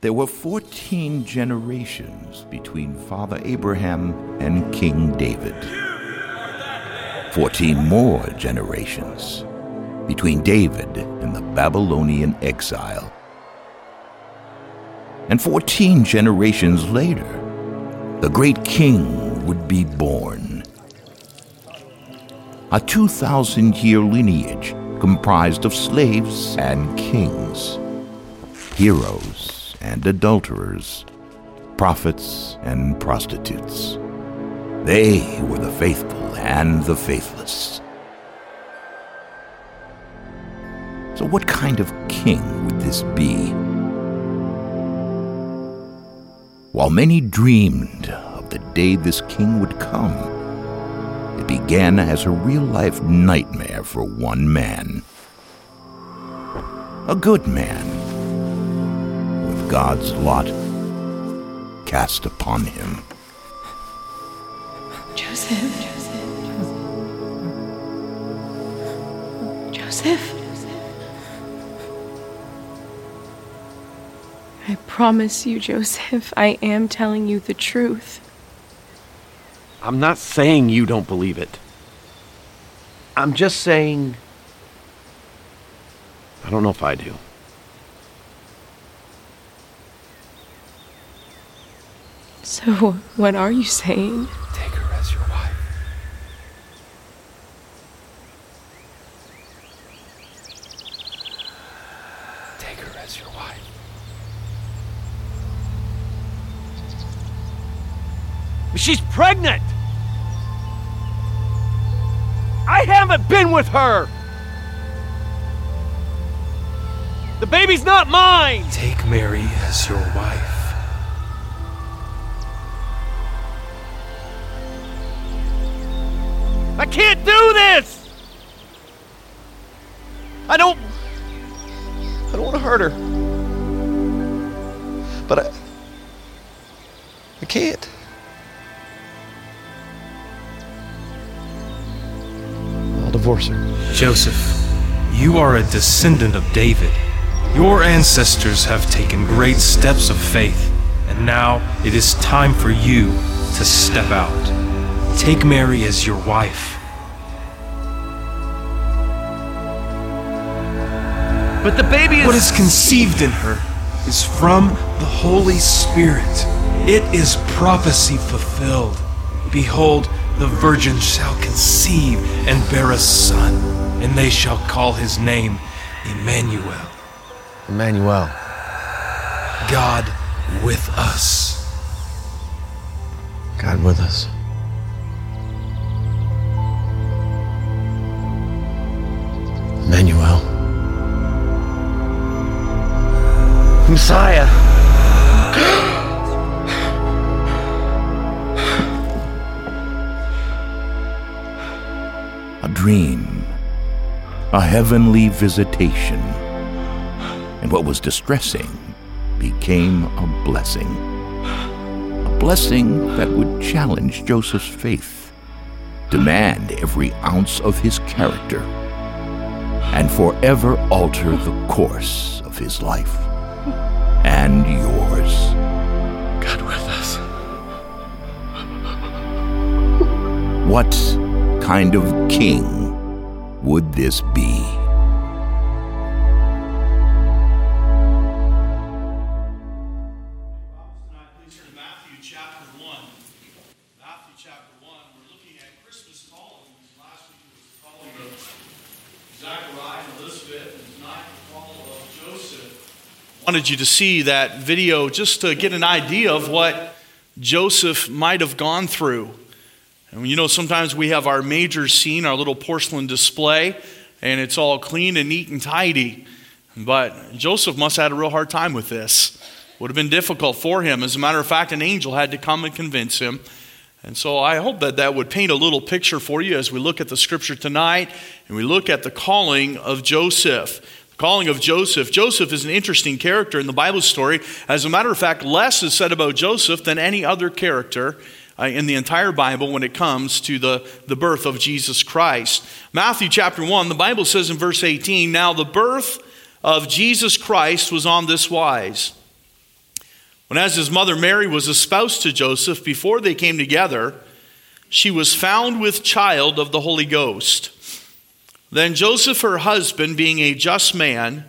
there were 14 generations between Father Abraham and King David. 14 more generations between David and the Babylonian exile. And 14 generations later, the great king would be born. A 2,000 year lineage comprised of slaves and kings, heroes and adulterers, prophets and prostitutes. They were the faithful and the faithless. So, what kind of king would this be? While many dreamed of the day this king would come, it began as a real life nightmare for one man. A good man, God's lot cast upon him. Joseph. Joseph. Joseph. I promise you, Joseph, I am telling you the truth. I'm not saying you don't believe it. I'm just saying. I don't know if I do. So, what are you saying? Take her as your wife. Take her as your wife. She's pregnant! I haven't been with her! The baby's not mine! Take Mary as your wife. Can't do this! I don't. I don't want to hurt her. But I. I can't. I'll divorce her. Joseph, you are a descendant of David. Your ancestors have taken great steps of faith, and now it is time for you to step out. Take Mary as your wife. But the baby is. What is conceived in her is from the Holy Spirit. It is prophecy fulfilled. Behold, the virgin shall conceive and bear a son, and they shall call his name Emmanuel, Emmanuel. God with us. God with us. Emmanuel. Messiah. a dream, a heavenly visitation. And what was distressing became a blessing. A blessing that would challenge Joseph's faith, demand every ounce of his character, and forever alter the course of his life Elizabeth, and tonight the call of Joseph. Wanted you to see that video just to get an idea of what Joseph might have gone through. And you know, sometimes we have our major scene, our little porcelain display, and it's all clean and neat and tidy. But Joseph must have had a real hard time with this. Would have been difficult for him. As a matter of fact, an angel had to come and convince him. And so I hope that that would paint a little picture for you as we look at the scripture tonight and we look at the calling of Joseph. The calling of Joseph. Joseph is an interesting character in the Bible story. As a matter of fact, less is said about Joseph than any other character uh, in the entire Bible when it comes to the, the birth of Jesus Christ. Matthew chapter 1, the Bible says in verse 18 Now the birth of Jesus Christ was on this wise. When, as his mother Mary was espoused to Joseph, before they came together, she was found with child of the Holy Ghost. Then Joseph, her husband, being a just man,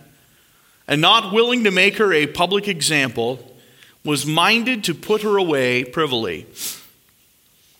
and not willing to make her a public example, was minded to put her away privily.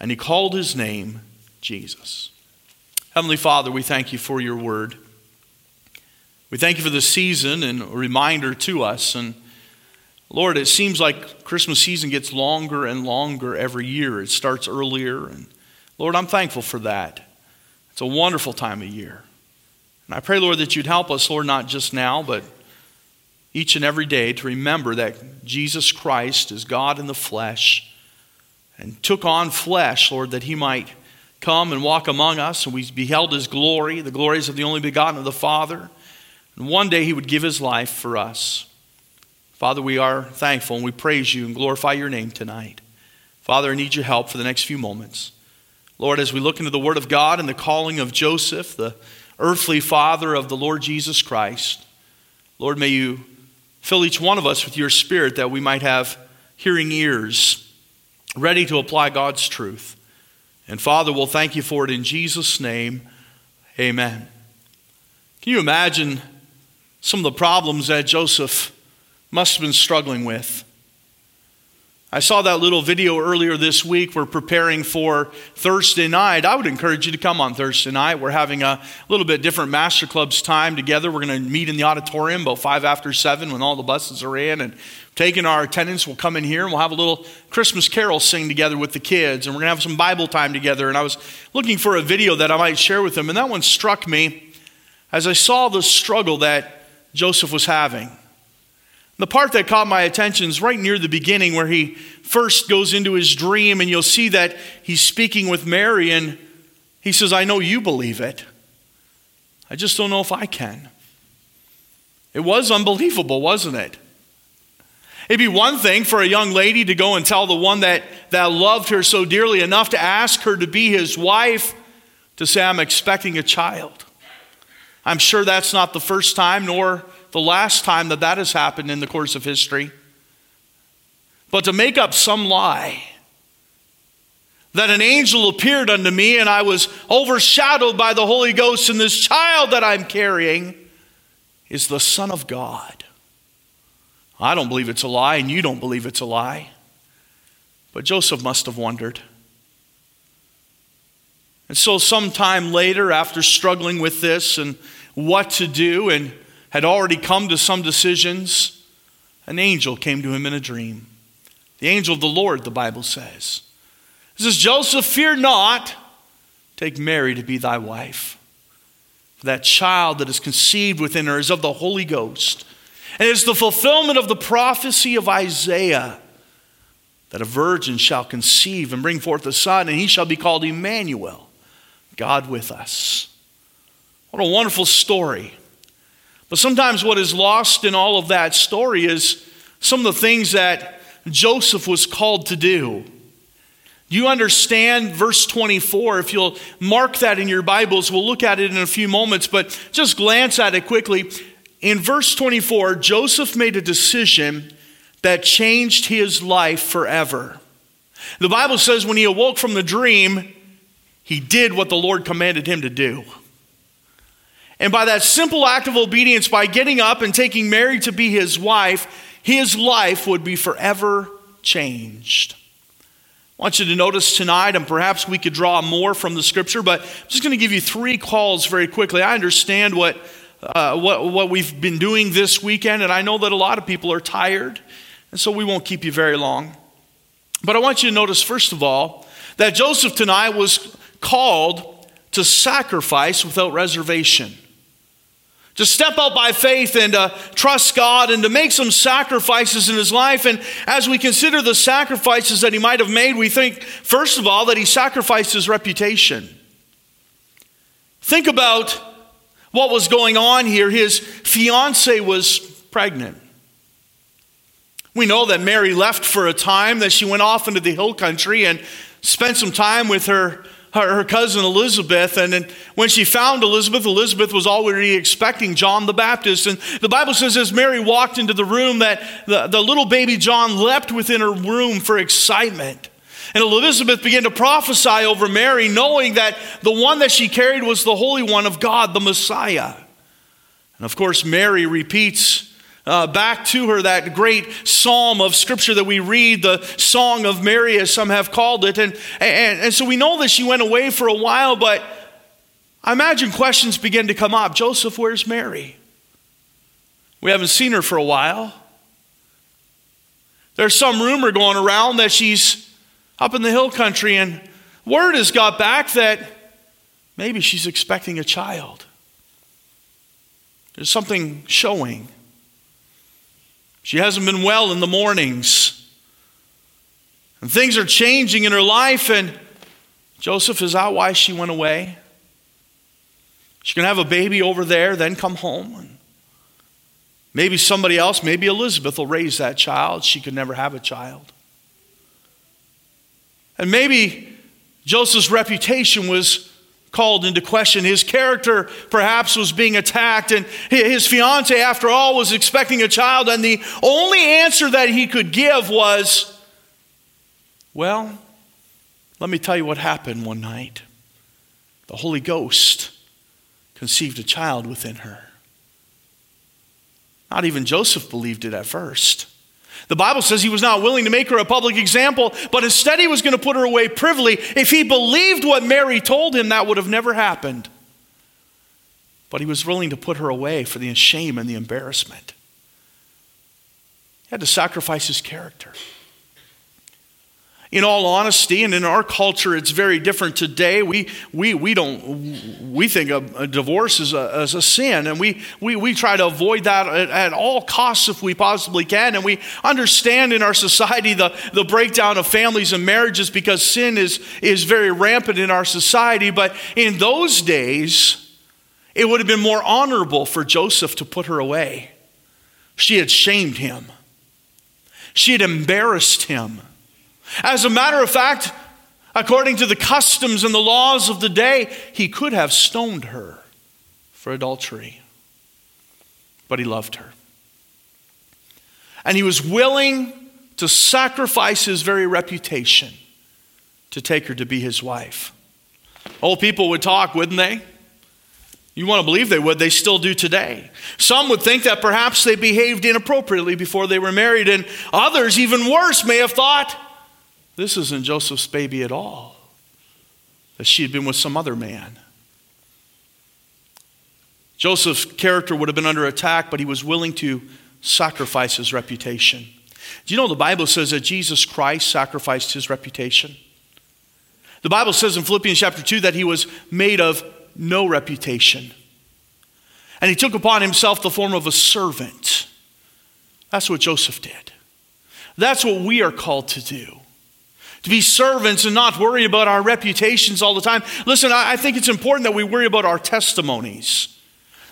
And he called his name Jesus. Heavenly Father, we thank you for your word. We thank you for the season and a reminder to us. And Lord, it seems like Christmas season gets longer and longer every year. It starts earlier. And Lord, I'm thankful for that. It's a wonderful time of year. And I pray, Lord, that you'd help us, Lord, not just now, but each and every day to remember that Jesus Christ is God in the flesh and took on flesh, Lord, that he might come and walk among us. And we beheld his glory, the glories of the only begotten of the Father. And one day he would give his life for us. Father, we are thankful and we praise you and glorify your name tonight. Father, I need your help for the next few moments. Lord, as we look into the Word of God and the calling of Joseph, the earthly father of the Lord Jesus Christ, Lord, may you fill each one of us with your Spirit that we might have hearing ears ready to apply God's truth. And Father, we'll thank you for it in Jesus' name. Amen. Can you imagine some of the problems that Joseph must have been struggling with? I saw that little video earlier this week. We're preparing for Thursday night. I would encourage you to come on Thursday night. We're having a little bit different Master Clubs time together. We're going to meet in the auditorium about five after seven when all the buses are in. And taking our attendance, we'll come in here and we'll have a little Christmas carol sing together with the kids. And we're going to have some Bible time together. And I was looking for a video that I might share with them. And that one struck me as I saw the struggle that Joseph was having. The part that caught my attention is right near the beginning where he first goes into his dream, and you'll see that he's speaking with Mary, and he says, I know you believe it. I just don't know if I can. It was unbelievable, wasn't it? It'd be one thing for a young lady to go and tell the one that, that loved her so dearly enough to ask her to be his wife to say, I'm expecting a child. I'm sure that's not the first time, nor the last time that that has happened in the course of history. But to make up some lie that an angel appeared unto me and I was overshadowed by the Holy Ghost, and this child that I'm carrying is the Son of God. I don't believe it's a lie, and you don't believe it's a lie. But Joseph must have wondered. And so, sometime later, after struggling with this and what to do, and had already come to some decisions, an angel came to him in a dream. The angel of the Lord, the Bible says. It says, Joseph, fear not, take Mary to be thy wife. For that child that is conceived within her is of the Holy Ghost. And it is the fulfillment of the prophecy of Isaiah that a virgin shall conceive and bring forth a son, and he shall be called Emmanuel, God with us. What a wonderful story. But sometimes what is lost in all of that story is some of the things that Joseph was called to do. Do you understand verse 24? If you'll mark that in your Bibles, we'll look at it in a few moments, but just glance at it quickly. In verse 24, Joseph made a decision that changed his life forever. The Bible says when he awoke from the dream, he did what the Lord commanded him to do. And by that simple act of obedience, by getting up and taking Mary to be his wife, his life would be forever changed. I want you to notice tonight, and perhaps we could draw more from the scripture, but I'm just going to give you three calls very quickly. I understand what, uh, what, what we've been doing this weekend, and I know that a lot of people are tired, and so we won't keep you very long. But I want you to notice, first of all, that Joseph tonight was called to sacrifice without reservation to step out by faith and to trust God and to make some sacrifices in his life. And as we consider the sacrifices that he might have made, we think, first of all, that he sacrificed his reputation. Think about what was going on here. His fiance was pregnant. We know that Mary left for a time, that she went off into the hill country and spent some time with her her, her cousin Elizabeth. And then when she found Elizabeth, Elizabeth was already expecting John the Baptist. And the Bible says, as Mary walked into the room, that the, the little baby John leapt within her room for excitement. And Elizabeth began to prophesy over Mary, knowing that the one that she carried was the Holy One of God, the Messiah. And of course, Mary repeats uh, back to her that great psalm of scripture that we read, the Song of Mary, as some have called it. And, and, and so we know that she went away for a while, but I imagine questions begin to come up Joseph, where's Mary? We haven't seen her for a while. There's some rumor going around that she's up in the hill country, and word has got back that maybe she's expecting a child. There's something showing. She hasn't been well in the mornings. And things are changing in her life, and Joseph, is that why she went away? She can have a baby over there, then come home. And maybe somebody else, maybe Elizabeth will raise that child. She could never have a child. And maybe Joseph's reputation was called into question. His character perhaps was being attacked, and his fiance, after all, was expecting a child, and the only answer that he could give was, Well, let me tell you what happened one night. The Holy Ghost conceived a child within her. Not even Joseph believed it at first. The Bible says he was not willing to make her a public example, but instead he was going to put her away privily. If he believed what Mary told him, that would have never happened. But he was willing to put her away for the shame and the embarrassment. He had to sacrifice his character. In all honesty, and in our culture, it's very different today. We, we, we don't, we think a, a divorce is a, is a sin, and we, we, we try to avoid that at, at, all costs if we possibly can. And we understand in our society the, the breakdown of families and marriages because sin is, is very rampant in our society. But in those days, it would have been more honorable for Joseph to put her away. She had shamed him, she had embarrassed him. As a matter of fact, according to the customs and the laws of the day, he could have stoned her for adultery. But he loved her. And he was willing to sacrifice his very reputation to take her to be his wife. Old people would talk, wouldn't they? You want to believe they would, they still do today. Some would think that perhaps they behaved inappropriately before they were married, and others, even worse, may have thought, this isn't Joseph's baby at all, that she had been with some other man. Joseph's character would have been under attack, but he was willing to sacrifice his reputation. Do you know the Bible says that Jesus Christ sacrificed his reputation? The Bible says in Philippians chapter 2 that he was made of no reputation. And he took upon himself the form of a servant. That's what Joseph did. That's what we are called to do to be servants and not worry about our reputations all the time. Listen, I, think it's important that we worry about our testimonies.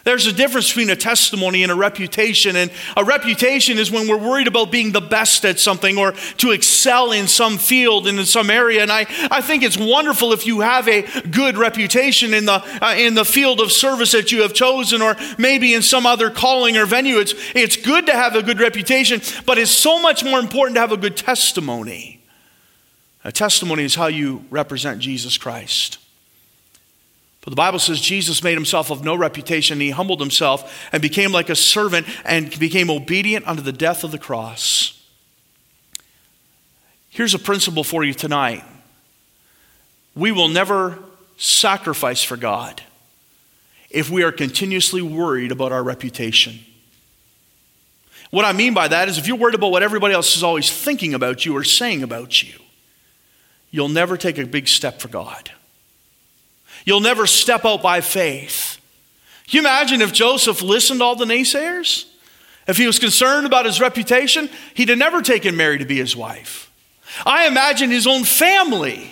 There's a difference between a testimony and a reputation. And a reputation is when we're worried about being the best at something or to excel in some field and in some area. And I, I think it's wonderful if you have a good reputation in the, uh, in the field of service that you have chosen or maybe in some other calling or venue. It's, it's good to have a good reputation, but it's so much more important to have a good testimony. A testimony is how you represent Jesus Christ. But the Bible says Jesus made himself of no reputation. He humbled himself and became like a servant and became obedient unto the death of the cross. Here's a principle for you tonight we will never sacrifice for God if we are continuously worried about our reputation. What I mean by that is if you're worried about what everybody else is always thinking about you or saying about you, you'll never take a big step for God. You'll never step out by faith. Can you imagine if Joseph listened to all the naysayers? If he was concerned about his reputation, he'd have never taken Mary to be his wife. I imagine his own family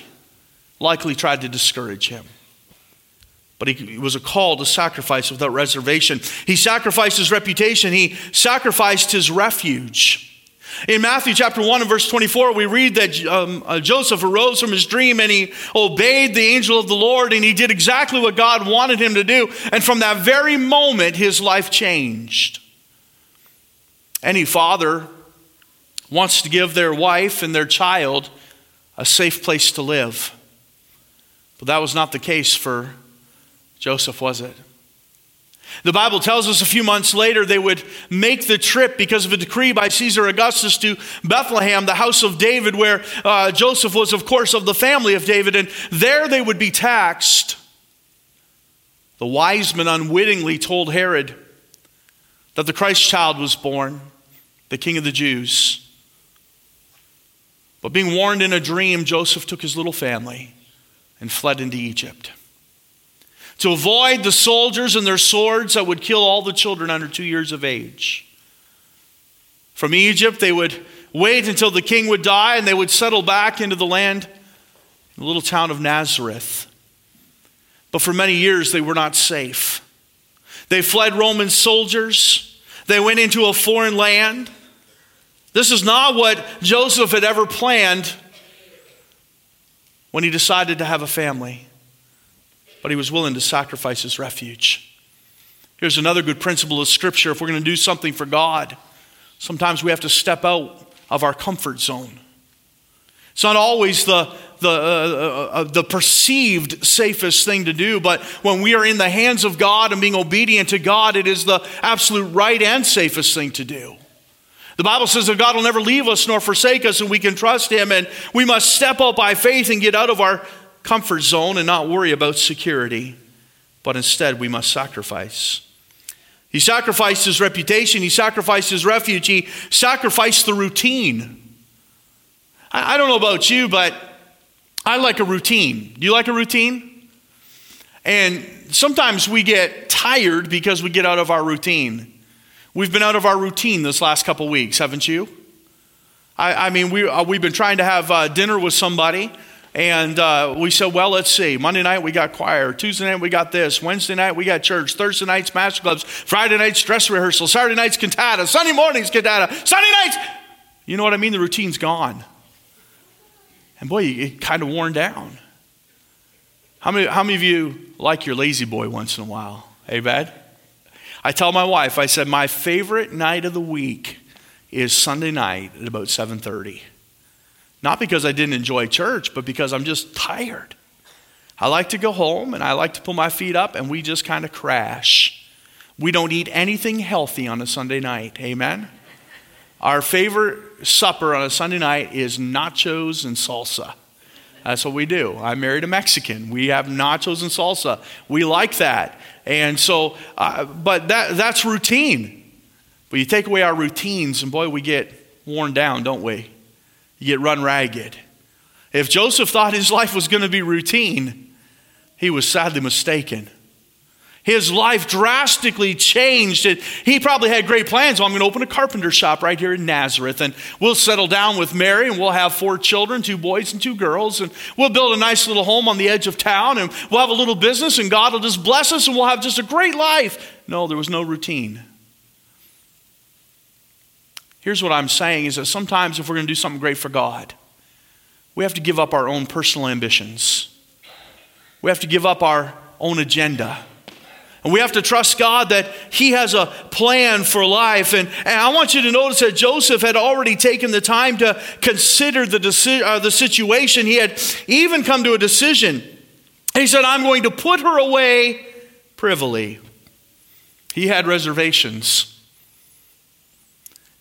likely tried to discourage him. But he was a call to sacrifice without reservation. He sacrificed his reputation, he sacrificed his refuge. In Matthew chapter 1 and verse 24, we read that um, uh, Joseph arose from his dream and he obeyed the angel of the Lord and he did exactly what God wanted him to do. And from that very moment, his life changed. Any father wants to give their wife and their child a safe place to live. But that was not the case for Joseph, was it? The Bible tells us a few months later they would make the trip because of a decree by Caesar Augustus to Bethlehem, the house of David, where uh, Joseph was, of course, of the family of David, and there they would be taxed. The wise men unwittingly told Herod that the Christ child was born the king of the Jews. But being warned in a dream, Joseph took his little family and fled into Egypt. To avoid the soldiers and their swords that would kill all the children under two years of age. From Egypt, they would wait until the king would die and they would settle back into the land, the little town of Nazareth. But for many years, they were not safe. They fled Roman soldiers. They went into a foreign land. This is not what Joseph had ever planned when he decided to have a family, but he was willing to sacrifice his refuge. Here's another good principle of Scripture if we're going to do something for God, sometimes we have to step out of our comfort zone. It's not always the, the, uh, uh, uh, the perceived safest thing to do, but when we are in the hands of God and being obedient to God, it is the absolute right and safest thing to do. The Bible says that God will never leave us nor forsake us, and we can trust Him, and we must step out by faith and get out of our comfort zone and not worry about security, but instead we must sacrifice. He sacrificed his reputation, he sacrificed his refuge, he sacrificed the routine. I, don't know about you, but I like a routine. Do you like a routine? And sometimes we get tired because we get out of our routine. We've been out of our routine this last couple weeks, haven't you? I, I mean, we, uh, we've been trying to have uh, dinner with somebody, and uh, we said, well, let's see. Monday night we got choir. Tuesday night we got this. Wednesday night we got church. Thursday night's master clubs. Friday night's dress rehearsal. Saturday night's cantata. Sunday morning's cantata. Sunday nights. You know what I mean? The routine's gone. And boy, it kind of worn down. How many, how many of you like your La-Z-Boy once in a while? Hey, bad? I tell my wife, I said, my favorite night of the week is Sunday night at about 7:30. Not because I didn't enjoy church, but because I'm just tired. I like to go home and I like to pull my feet up and we just kind of crash. We don't eat anything healthy on a Sunday night. Amen. Our favorite supper on a Sunday night is nachos and salsa. That's what we do. I married a Mexican. We have nachos and salsa. We like that. And so, uh, but that, that's routine. But you take away our routines, and boy, we get worn down, don't we? You get run ragged. If Joseph thought his life was going to be routine, he was sadly mistaken. His life drastically changed. It, he probably had great plans. Well, I'm going to open a carpenter shop right here in Nazareth, and we'll settle down with Mary, and we'll have four children two boys and two girls, and we'll build a nice little home on the edge of town, and we'll have a little business, and God will just bless us, and we'll have just a great life. No, there was no routine. Here's what I'm saying is that sometimes if we're going to do something great for God, we have to give up our own personal ambitions. We have to give up our own agenda. And we have to trust God that He has a plan for life. And, and I want you to notice that Joseph had already taken the time to consider the, deci- uh, the situation. He had even come to a decision. He said, I'm going to put her away privily. He had reservations.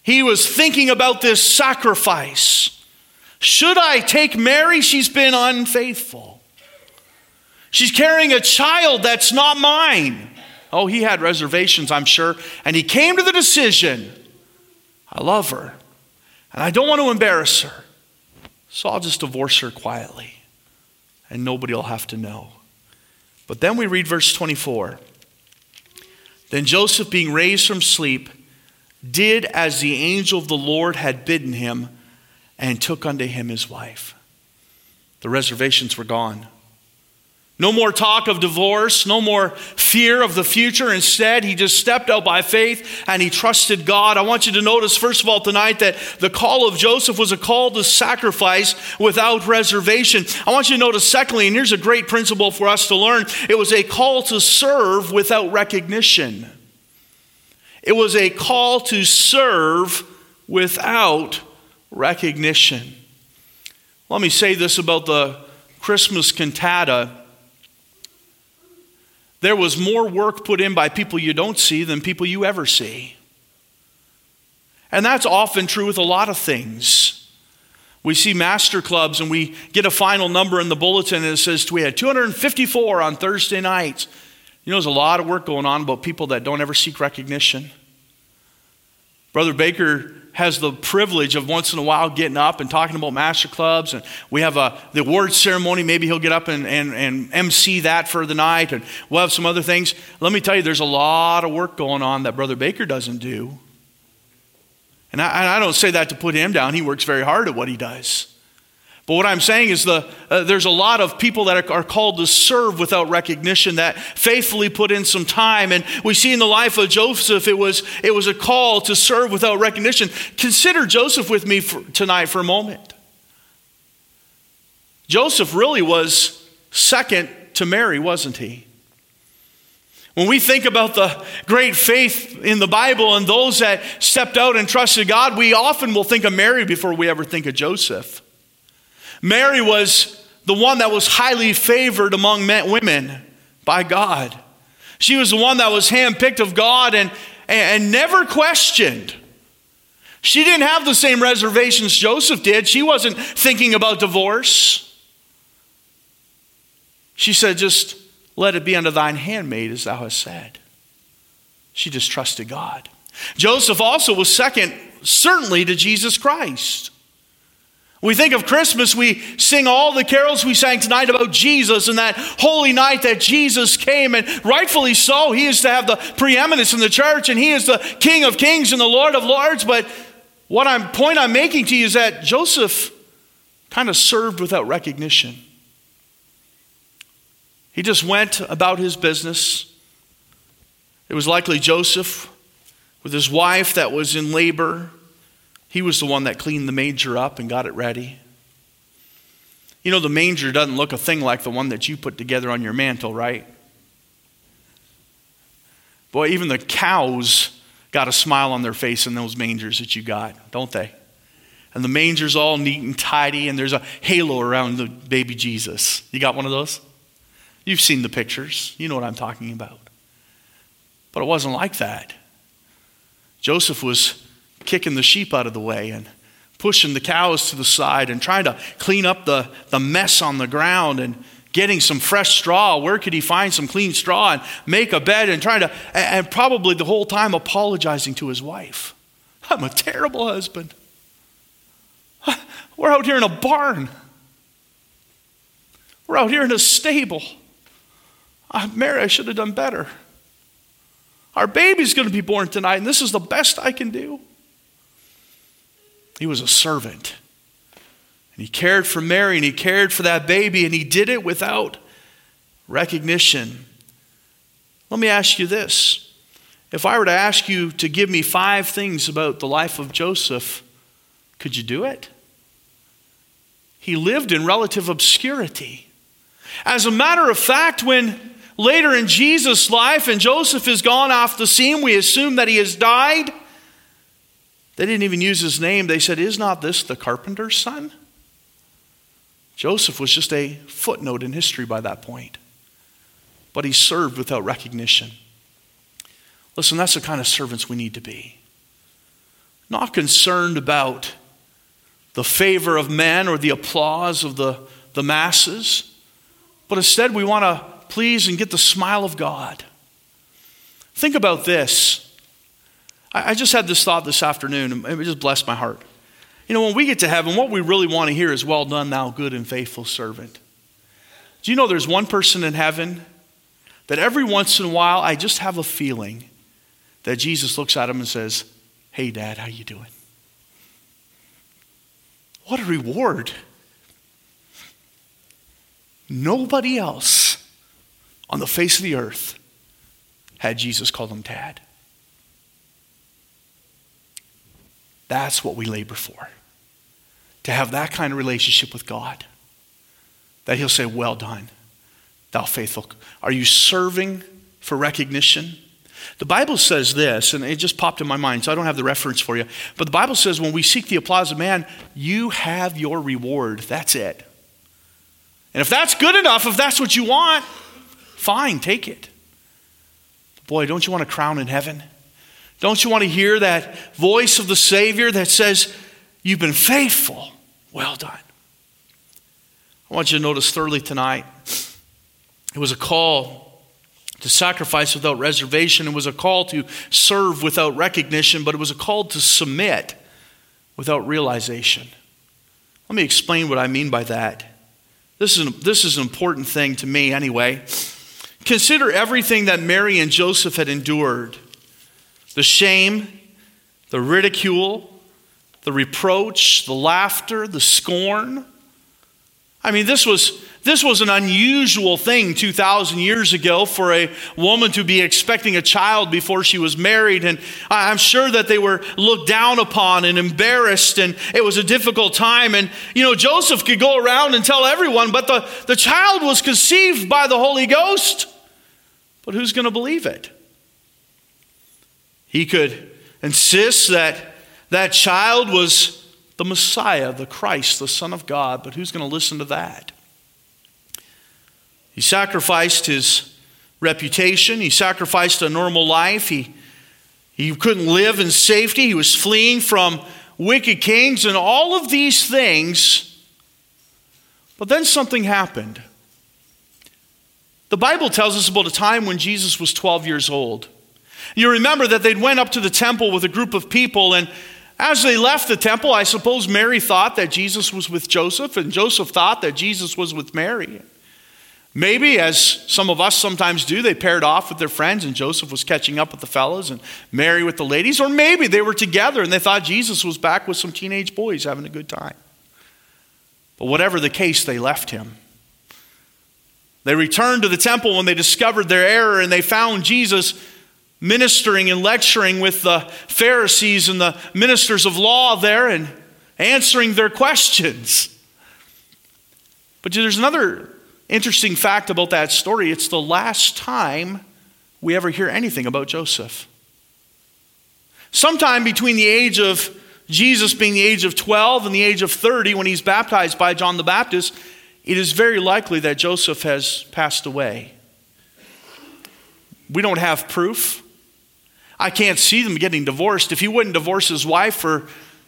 He was thinking about this sacrifice. Should I take Mary? She's been unfaithful. She's carrying a child that's not mine. Oh, he had reservations, I'm sure. And he came to the decision I love her, and I don't want to embarrass her. So I'll just divorce her quietly, and nobody will have to know. But then we read verse 24. Then Joseph, being raised from sleep, did as the angel of the Lord had bidden him and took unto him his wife. The reservations were gone. No more talk of divorce, no more fear of the future. Instead, he just stepped out by faith and he trusted God. I want you to notice, first of all, tonight that the call of Joseph was a call to sacrifice without reservation. I want you to notice, secondly, and here's a great principle for us to learn it was a call to serve without recognition. It was a call to serve without recognition. Let me say this about the Christmas cantata. There was more work put in by people you don't see than people you ever see. And that's often true with a lot of things. We see master clubs and we get a final number in the bulletin and it says we had 254 on Thursday nights. You know, there's a lot of work going on about people that don't ever seek recognition. Brother Baker has the privilege of once in a while getting up and talking about master clubs and we have a the award ceremony. Maybe he'll get up and, and, and mc that for the night and we'll have some other things. Let me tell you there's a lot of work going on that brother baker doesn't do. And I, and I don't say that to put him down. He works very hard at what he does but what I'm saying is the, uh, there's a lot of people that are, are, called to serve without recognition that faithfully put in some time. And we see in the life of Joseph, it was, it was a call to serve without recognition. Consider Joseph with me for, tonight for a moment. Joseph really was second to Mary, wasn't he? When we think about the great faith in the Bible and those that stepped out and trusted God, we often will think of Mary before we ever think of Joseph. Mary was the one that was highly favored among men, women by God. She was the one that was handpicked of God and, and never questioned. She didn't have the same reservations Joseph did. She wasn't thinking about divorce. She said, Just let it be unto thine handmaid, as thou hast said. She just trusted God. Joseph also was second, certainly, to Jesus Christ. We think of Christmas, we sing all the carols we sang tonight about Jesus and that holy night that Jesus came, and rightfully so. He is to have the preeminence in the church, and He is the King of kings and the Lord of lords. But what I'm point I'm making to you is that Joseph kind of served without recognition. He just went about his business. It was likely Joseph with his wife that was in labor he was the one that cleaned the manger up and got it ready. You know, the manger doesn't look a thing like the one that you put together on your mantle, right? Boy, even the cows got a smile on their face in those mangers that you got, don't they? And the manger's all neat and tidy, and there's a halo around the baby Jesus. You got one of those? You've seen the pictures. You know what I'm talking about. But it wasn't like that. Joseph was kicking the sheep out of the way and pushing the cows to the side and trying to clean up the, the mess on the ground and getting some fresh straw. Where could he find some clean straw and make a bed and trying to, and probably the whole time apologizing to his wife. I'm a terrible husband. We're out here in a barn. We're out here in a stable. Uh, Mary, I should have done better. Our baby's going to be born tonight, and this is the best I can do. He was a servant. And he cared for Mary and he cared for that baby and he did it without recognition. Let me ask you this. If I were to ask you to give me five things about the life of Joseph, could you do it? He lived in relative obscurity. As a matter of fact, when later in Jesus' life and Joseph is gone off the scene, we assume that he has died. They didn't even use his name. They said, Is not this the carpenter's son? Joseph was just a footnote in history by that point, but he served without recognition. Listen, that's the kind of servants we need to be. Not concerned about the favor of men or the applause of the, the masses, but instead we want to please and get the smile of God. Think about this. I, just had this thought this afternoon, and it just blessed my heart. You know, when we get to heaven, what we really want to hear is, Well done, thou good and faithful servant. Do you know there's one person in heaven that every once in a while I just have a feeling that Jesus looks at him and says, Hey, Dad, how you doing? What a reward. Nobody else on the face of the earth had Jesus call him Dad. That's what we labor for. To have that kind of relationship with God. That He'll say, Well done, thou faithful. Are you serving for recognition? The Bible says this, and it just popped in my mind, so I don't have the reference for you. But the Bible says when we seek the applause of man, you have your reward. That's it. And if that's good enough, if that's what you want, fine, take it. Boy, don't you want a crown in heaven? Don't you want to hear that voice of the Savior that says, You've been faithful? Well done. I want you to notice thirdly tonight, it was a call to sacrifice without reservation. It was a call to serve without recognition, but it was a call to submit without realization. Let me explain what I mean by that. This is, this is an important thing to me, anyway. Consider everything that Mary and Joseph had endured the shame, the ridicule, the reproach, the laughter, the scorn. I mean, this was, this was an unusual thing 2,000 years ago for a woman to be expecting a child before she was married. And I'm sure that they were looked down upon and embarrassed, and it was a difficult time. And, you know, Joseph could go around and tell everyone, but the, the child was conceived by the Holy Ghost. But who's going to believe it? He could insist that that child was the Messiah, the Christ, the Son of God, but who's going to listen to that? He sacrificed his reputation, he sacrificed a normal life, he, he couldn't live in safety, he was fleeing from wicked kings, and all of these things. But then something happened. The Bible tells us about a time when Jesus was 12 years old. You remember that they'd went up to the temple with a group of people and as they left the temple, I suppose Mary thought that Jesus was with Joseph and Joseph thought that Jesus was with Mary. Maybe, as some of us sometimes do, they paired off with their friends and Joseph was catching up with the fellows and Mary with the ladies. Or maybe they were together and they thought Jesus was back with some teenage boys having a good time. But whatever the case, they left him. They returned to the temple when they discovered their error and they found Jesus ministering and lecturing with the Pharisees and the ministers of law there and answering their questions. But there's another interesting fact about that story it's the last time we ever hear anything about Joseph. Sometime between the age of Jesus being the age of 12 and the age of 30, when he's baptized by John the Baptist, it is very likely that Joseph has passed away. We don't have proof. I can't see them getting divorced. If he wouldn't divorce his wife for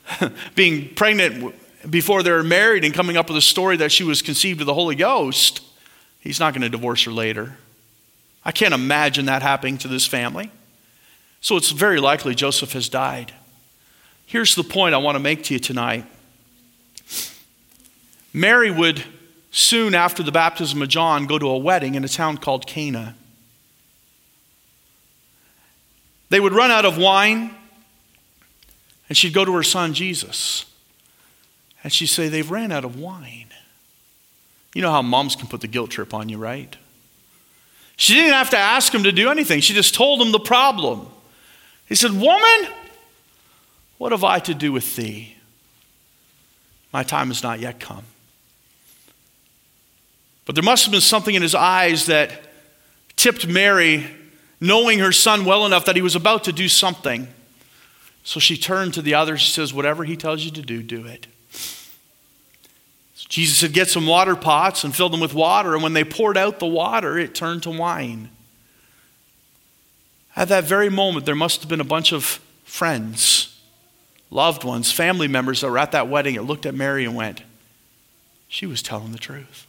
being pregnant before they were married and coming up with a story that she was conceived of the Holy Ghost, he's not going to divorce her later. I can't imagine that happening to this family. So it's very likely Joseph has died. Here's the point I want to make to you tonight Mary would soon after the baptism of John go to a wedding in a town called Cana. They would run out of wine, and she'd go to her son Jesus. And she'd say, They've ran out of wine. You know how moms can put the guilt trip on you, right? She didn't have to ask him to do anything, she just told him the problem. He said, Woman, what have I to do with thee? My time has not yet come. But there must have been something in his eyes that tipped Mary knowing her son well enough that he was about to do something. So she turned to the others. She says, Whatever he tells you to do, do it. So Jesus said, Get some water pots and fill them with water. And when they poured out the water, it turned to wine. At that very moment, there must have been a bunch of friends loved ones, family members that were at that wedding, that looked at Mary and went, She was telling the truth.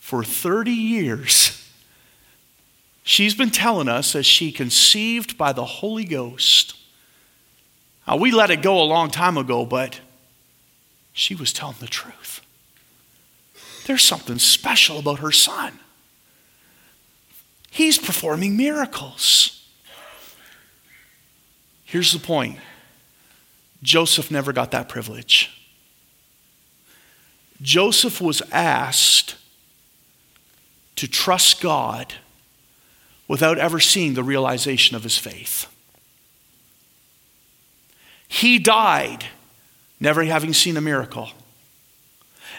For 30 years, she's been telling us as she conceived by the Holy Ghost. Now, we let it go a long time ago, but she was telling the truth. There's something special about her son. He's performing miracles. Here's the point Joseph never got that privilege. Joseph was asked to trust God without ever seeing the realization of his faith. He died never having seen a miracle,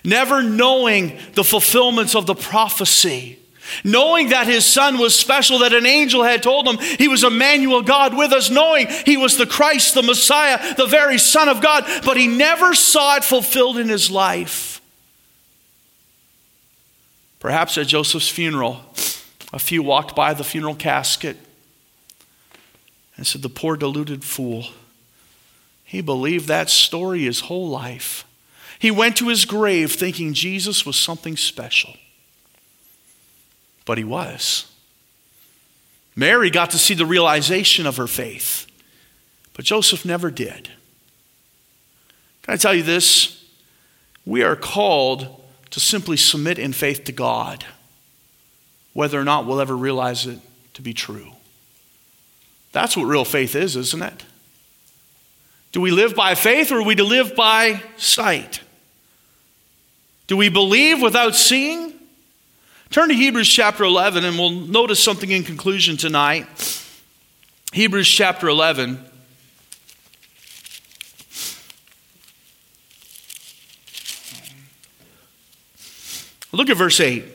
never knowing the fulfillments of the prophecy. Knowing that his son was special, that an angel had told him he was Emmanuel, God with us, knowing he was the Christ, the Messiah, the very Son of God, but he never saw it fulfilled in his life. Perhaps at Joseph's funeral, a few walked by the funeral casket and said, The poor deluded fool. He believed that story his whole life. He went to his grave thinking Jesus was something special. But he was. Mary got to see the realization of her faith, but Joseph never did. Can I tell you this? We are called to simply submit in faith to God, whether or not we'll ever realize it to be true. That's what real faith is, isn't it? Do we live by faith or are we to live by sight? Do we believe without seeing? Turn to Hebrews chapter 11 and we'll notice something in conclusion tonight. Hebrews chapter 11. Look at verse 8.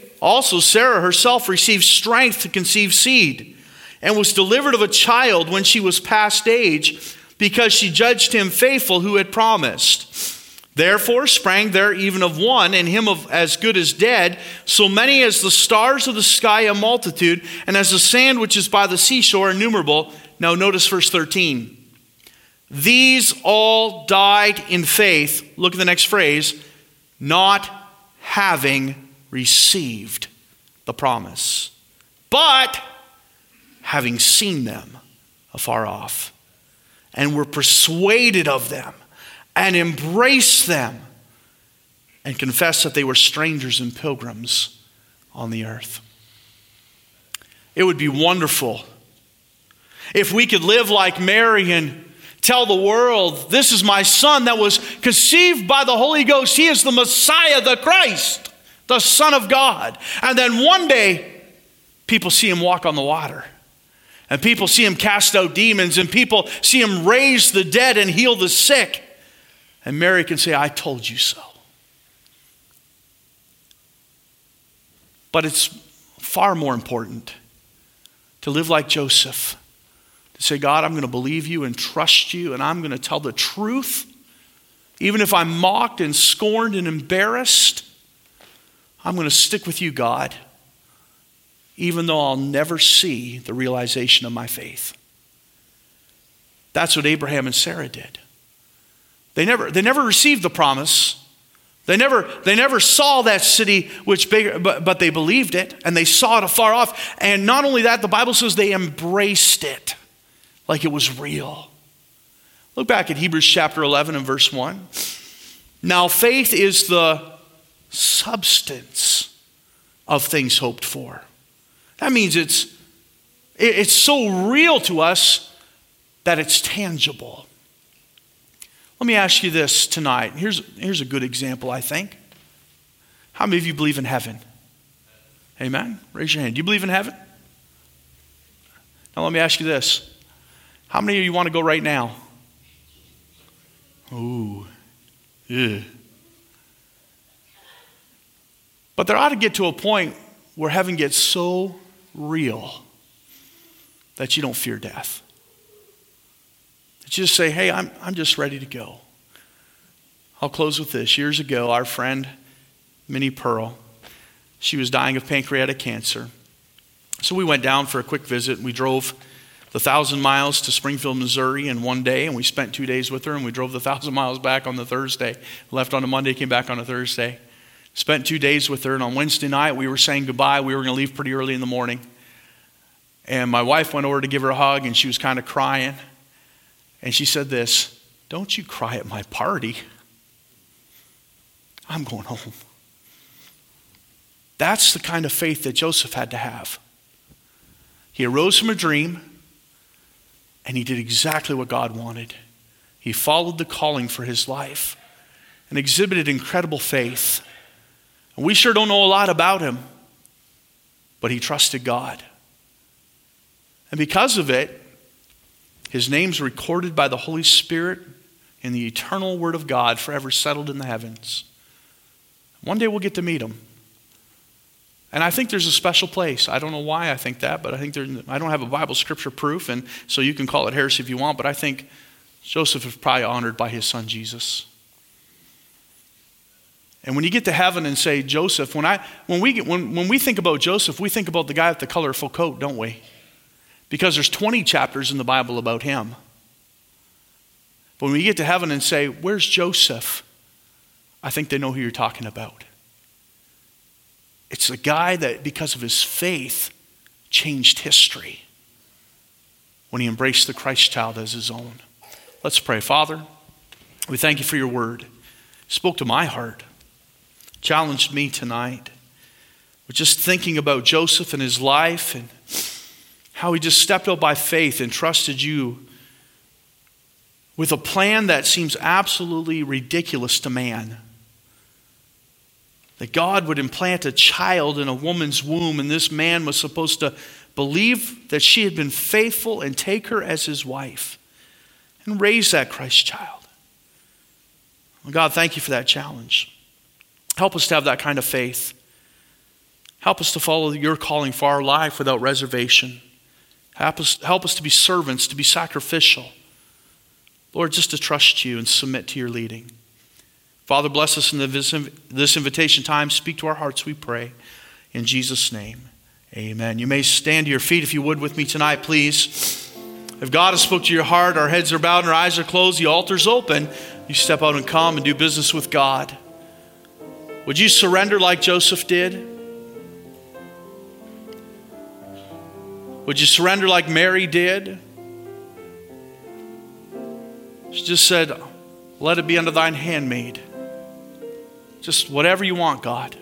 also Sarah herself received strength to conceive seed, and was delivered of a child when she was past age because she judged him faithful who had promised. Therefore sprang there even of one, and him of as good as dead, so many as the stars of the sky a multitude, and as the sand which is by the seashore innumerable. Now notice verse 13. These all died in faith. Look at the next phrase not having received the promise, but having seen them afar off and were persuaded of them and embraced them and confessed that they were strangers and pilgrims on the earth. It would be wonderful if we could live like Mary and tell the world, This is my son that was conceived by the Holy Ghost. He is the Messiah, the Christ, the Son of God. And then one day, people see him walk on the water. And people see him cast out demons, and people see him raise the dead and heal the sick. And Mary can say, I told you so. But it's far more important to live like Joseph, to say, God, I'm going to believe you and trust you, and I'm going to tell the truth. Even if I'm mocked and scorned and embarrassed, I'm going to stick with you, God even though I'll never see the realization of my faith. That's what Abraham and Sarah did. They never, they never received the promise. They never, they never saw that city, which but, but they believed it and they saw it afar off. And not only that, the Bible says they embraced it like it was real. Look back at Hebrews chapter 11 and verse 1. Now, faith is the substance of things hoped for that means it's, it's so real to us that it's tangible. Let me ask you this tonight. Here's, here's a good example, I think. How many of you believe in heaven? Amen? Raise your hand. Do you believe in heaven? Now, let me ask you this How many of you want to go right now? Ooh. Yeah. But there ought to get to a point where heaven gets so real that you don't fear death. That you just say, hey, I'm, I'm just ready to go. I'll close with this. Years ago, our friend, Minnie Pearl, she was dying of pancreatic cancer. So we went down for a quick visit. We drove the thousand miles to Springfield, Missouri in one day, and we spent two days with her, and we drove the thousand miles back on the Thursday. Left on a Monday, came back on a Thursday. Spent two days with her, and on Wednesday night, we were saying goodbye. We were going to leave pretty early in the morning. And my wife went over to give her a hug, and she was kind of crying. And she said this Don't you cry at my party. I'm going home. That's the kind of faith that Joseph had to have. He arose from a dream and he did exactly what God wanted. He followed the calling for his life and exhibited incredible faith. We sure don't know a lot about him, but he trusted God. And because of it, his name's recorded by the Holy Spirit in the eternal Word of God, forever settled in the heavens. One day we'll get to meet him. And I think there's a special place. I don't know why I think that, but I think there, I don't have a Bible scripture proof, and so you can call it heresy if you want, but I think Joseph is probably honored by his son Jesus. And when you get to heaven and say, Joseph, when, I, when, we, get, when, when we think about Joseph, we think about the guy with the colorful coat, don't we? Because there's 20 chapters in the Bible about him. But when we get to heaven and say, Where's Joseph? I think they know who you're talking about. It's a guy that, because of his faith, changed history when he embraced the Christ child as his own. Let's pray. Father, we thank you for your word. spoke to my heart, challenged me tonight. We're just thinking about Joseph and his life and how he just stepped out by faith and trusted you with a plan that seems absolutely ridiculous to man that God would implant a child in a woman's womb, and this man was supposed to believe that she had been faithful and take her as his wife and raise that Christ child. God, thank you for that challenge. Help us to have that kind of faith. Help us to follow your calling for our life without reservation. Help us, help us to be servants, to be sacrificial. Lord, just to trust you and submit to your leading. Father, bless us in this invitation time. Speak to our hearts, we pray. In Jesus' name, amen. You may stand to your feet if you would with me tonight, please. If God has spoke to your heart, our heads are bowed and our eyes are closed, the altar's open. You step out and come and do business with God. Would you surrender like Joseph did? Would you surrender like Mary did? She just said, Let it be under thine handmaid. Just whatever you want, God.